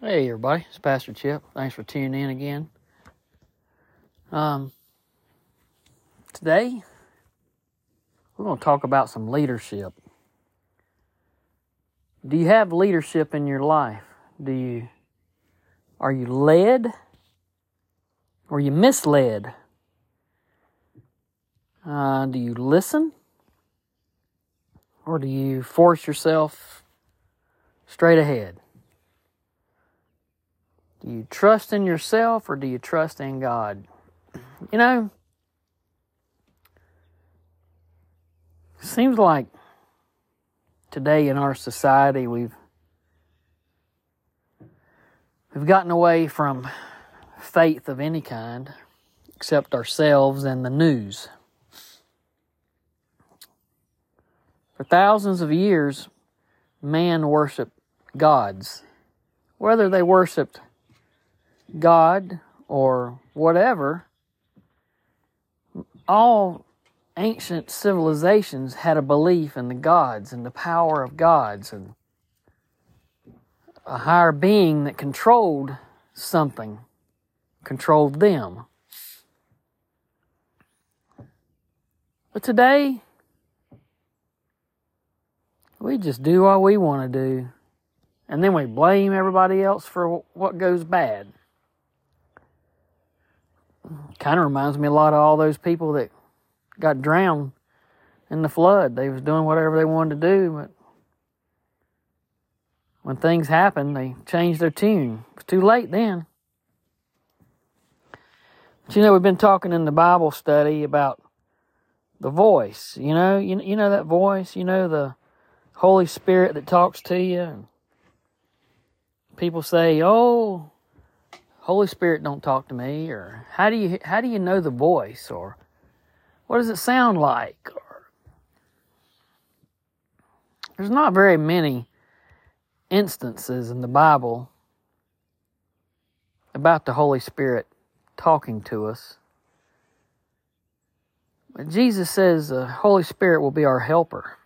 Hey, everybody. It's Pastor Chip. Thanks for tuning in again. Um, today, we're going to talk about some leadership. Do you have leadership in your life? Do you, are you led? Or you misled? Uh, do you listen? Or do you force yourself straight ahead? Do you trust in yourself or do you trust in God? You know, it seems like today in our society we've we've gotten away from faith of any kind except ourselves and the news. For thousands of years, man worshiped gods. Whether they worshiped God or whatever, all ancient civilizations had a belief in the gods and the power of gods and a higher being that controlled something, controlled them. But today, we just do what we want to do, and then we blame everybody else for what goes bad kind of reminds me a lot of all those people that got drowned in the flood. They was doing whatever they wanted to do, but when things happened, they changed their tune. It was too late then. But you know, we've been talking in the Bible study about the voice. You know, you, you know that voice. You know the Holy Spirit that talks to you. People say, "Oh, Holy Spirit don't talk to me or how do you how do you know the voice or what does it sound like or there's not very many instances in the Bible about the Holy Spirit talking to us. But Jesus says the Holy Spirit will be our helper.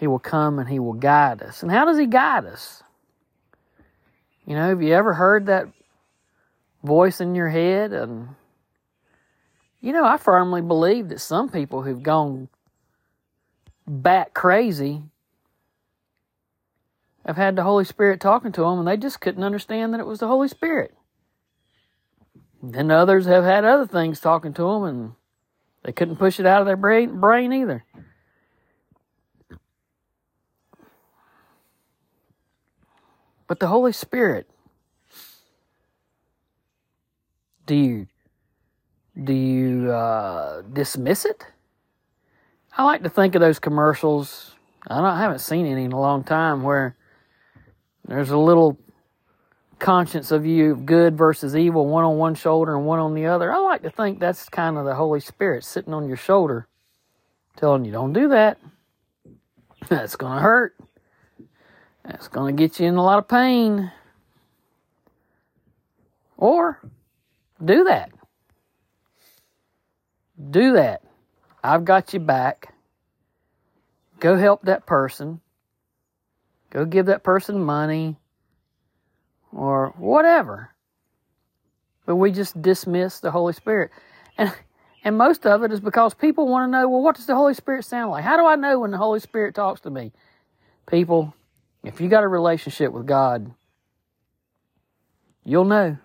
He will come and He will guide us. And how does He guide us? You know, have you ever heard that voice in your head? And, you know, I firmly believe that some people who've gone bat crazy have had the Holy Spirit talking to them and they just couldn't understand that it was the Holy Spirit. Then others have had other things talking to them and they couldn't push it out of their brain, brain either. But the Holy Spirit, do you do you uh, dismiss it? I like to think of those commercials. I, I haven't seen any in a long time where there's a little conscience of you good versus evil, one on one shoulder and one on the other. I like to think that's kind of the Holy Spirit sitting on your shoulder, telling you, don't do that. That's going to hurt. That's going to get you in a lot of pain. Or do that. Do that. I've got you back. Go help that person. Go give that person money or whatever. But we just dismiss the Holy Spirit. And and most of it is because people want to know, well, what does the Holy Spirit sound like? How do I know when the Holy Spirit talks to me? People, if you got a relationship with God, you'll know.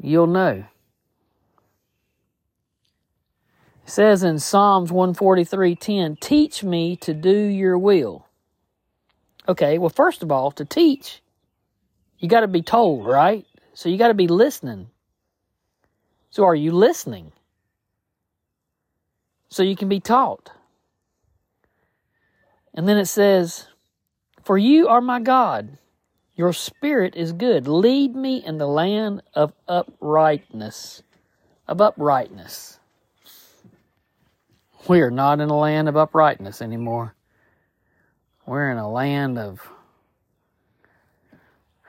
You'll know. It says in Psalms 143:10, "Teach me to do your will." Okay, well first of all, to teach, you got to be told, right? So you got to be listening. So are you listening? So you can be taught. And then it says, For you are my God. Your spirit is good. Lead me in the land of uprightness. Of uprightness. We are not in a land of uprightness anymore. We're in a land of,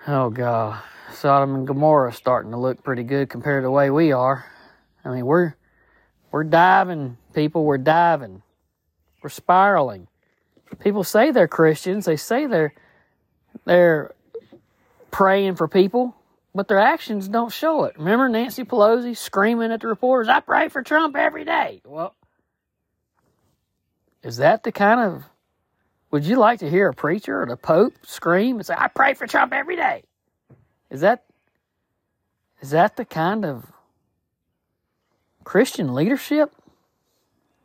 oh God, Sodom and Gomorrah starting to look pretty good compared to the way we are. I mean, we're, we're diving, people, we're diving. We're spiraling. People say they're Christians. They say they're they're praying for people, but their actions don't show it. Remember Nancy Pelosi screaming at the reporters, "I pray for Trump every day." Well, is that the kind of would you like to hear a preacher or the Pope scream and say, "I pray for Trump every day"? Is that is that the kind of Christian leadership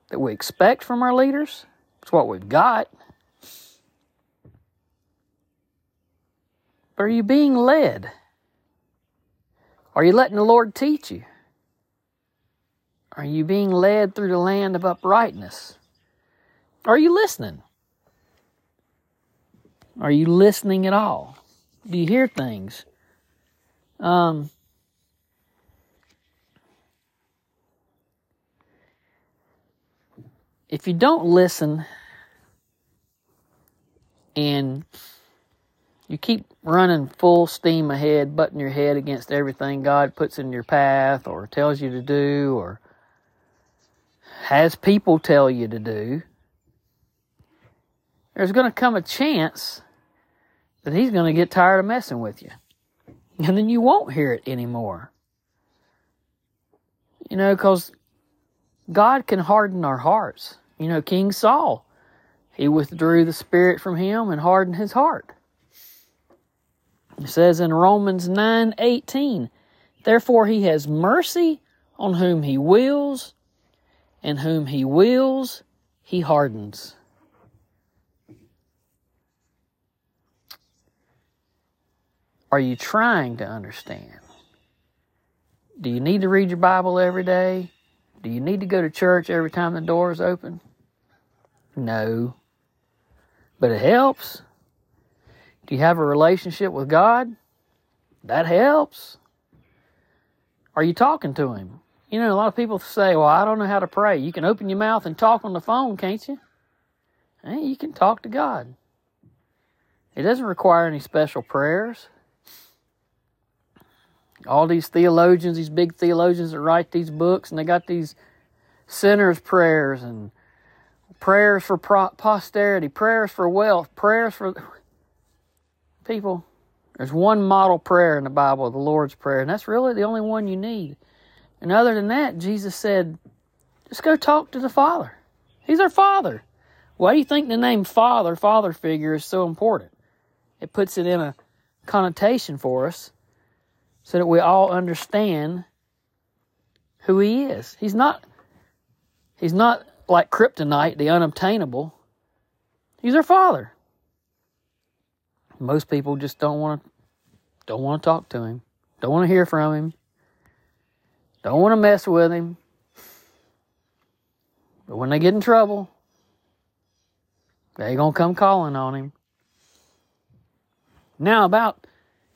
that we expect from our leaders? It's what we've got. But are you being led? Are you letting the Lord teach you? Are you being led through the land of uprightness? Are you listening? Are you listening at all? Do you hear things? Um, if you don't listen and you keep running full steam ahead, butting your head against everything God puts in your path or tells you to do or has people tell you to do, there's going to come a chance that He's going to get tired of messing with you. And then you won't hear it anymore. You know, because God can harden our hearts. You know, King Saul, he withdrew the Spirit from him and hardened his heart. It says in Romans 9 18, Therefore he has mercy on whom he wills, and whom he wills, he hardens. Are you trying to understand? Do you need to read your Bible every day? Do you need to go to church every time the door is open? No. But it helps. Do you have a relationship with God? That helps. Are you talking to Him? You know, a lot of people say, well, I don't know how to pray. You can open your mouth and talk on the phone, can't you? Hey, you can talk to God. It doesn't require any special prayers. All these theologians, these big theologians that write these books, and they got these sinners' prayers and prayers for posterity, prayers for wealth, prayers for people. There's one model prayer in the Bible, the Lord's Prayer, and that's really the only one you need. And other than that, Jesus said, just go talk to the Father. He's our Father. Why do you think the name Father, Father figure, is so important? It puts it in a connotation for us so that we all understand who He is. He's not, He's not like kryptonite, the unobtainable. He's our Father. Most people just don't want to don't want to talk to him. Don't want to hear from him. Don't want to mess with him. But when they get in trouble, they're going to come calling on him. Now, about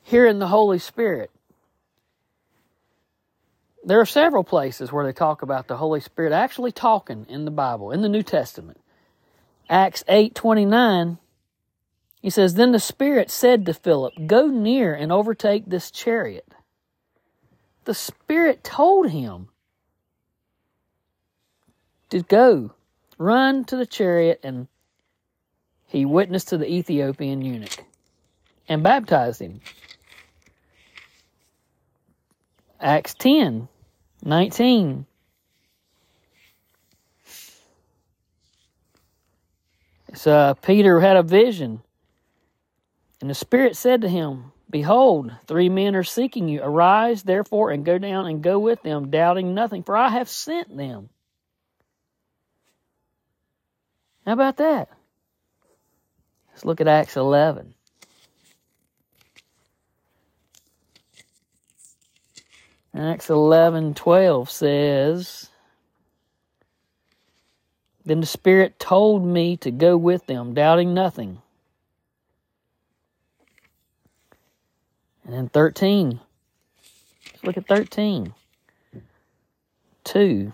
hearing the Holy Spirit. There are several places where they talk about the Holy Spirit actually talking in the Bible, in the New Testament. Acts 8:29 he says, Then the Spirit said to Philip, Go near and overtake this chariot. The Spirit told him to go, run to the chariot, and he witnessed to the Ethiopian eunuch and baptized him. Acts 10 19. So uh, Peter had a vision and the Spirit said to him, Behold, three men are seeking you. Arise, therefore, and go down and go with them, doubting nothing, for I have sent them. How about that? Let's look at Acts 11. Acts 11 12 says, Then the Spirit told me to go with them, doubting nothing. And then 13. Let's look at 13. 2.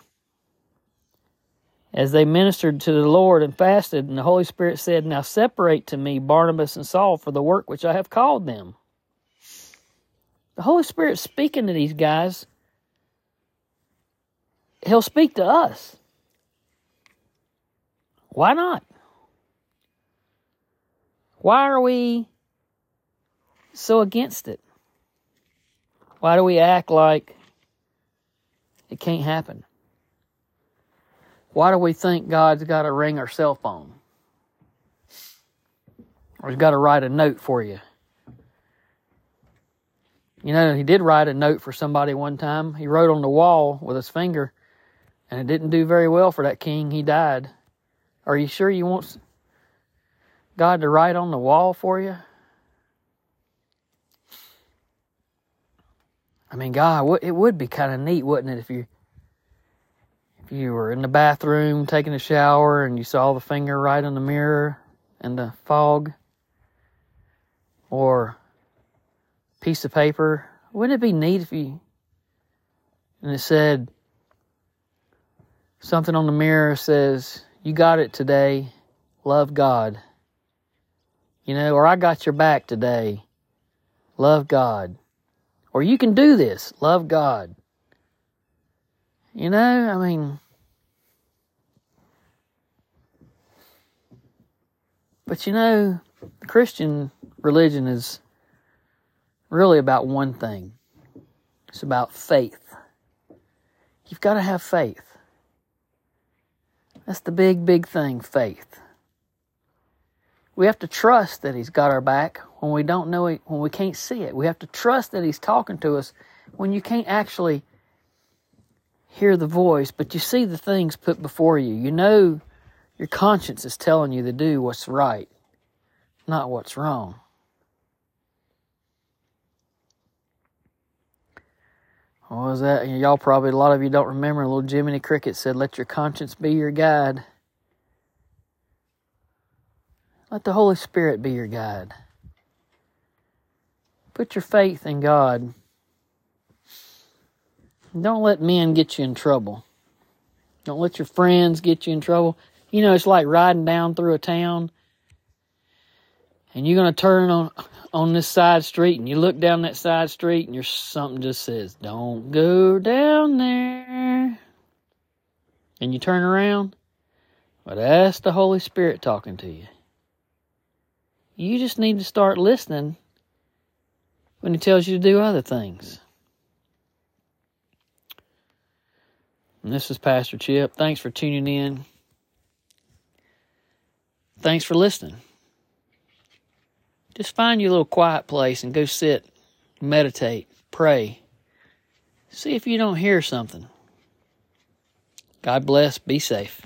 As they ministered to the Lord and fasted, and the Holy Spirit said, Now separate to me Barnabas and Saul for the work which I have called them. The Holy Spirit speaking to these guys, He'll speak to us. Why not? Why are we so against it? Why do we act like it can't happen? Why do we think God's got to ring our cell phone? Or he's got to write a note for you? You know, he did write a note for somebody one time. He wrote on the wall with his finger, and it didn't do very well for that king. He died. Are you sure you want God to write on the wall for you? I mean, God, it would be kind of neat, wouldn't it, if you if you were in the bathroom taking a shower and you saw the finger right on the mirror in the fog, or piece of paper. Wouldn't it be neat if you and it said something on the mirror says, "You got it today. Love God." You know, or I got your back today. Love God. Or you can do this. Love God. You know, I mean, but you know, the Christian religion is really about one thing it's about faith. You've got to have faith. That's the big, big thing faith. We have to trust that He's got our back when we don't know it, when we can't see it. We have to trust that He's talking to us when you can't actually hear the voice, but you see the things put before you. You know your conscience is telling you to do what's right, not what's wrong. What was that? Y'all probably, a lot of you don't remember, little Jiminy Cricket said, Let your conscience be your guide. Let the Holy Spirit be your guide. Put your faith in God. Don't let men get you in trouble. Don't let your friends get you in trouble. You know, it's like riding down through a town and you're going to turn on on this side street and you look down that side street and your something just says, "Don't go down there." And you turn around, but that's the Holy Spirit talking to you. You just need to start listening when he tells you to do other things. And this is Pastor Chip. Thanks for tuning in. Thanks for listening. Just find your little quiet place and go sit, meditate, pray. See if you don't hear something. God bless. Be safe.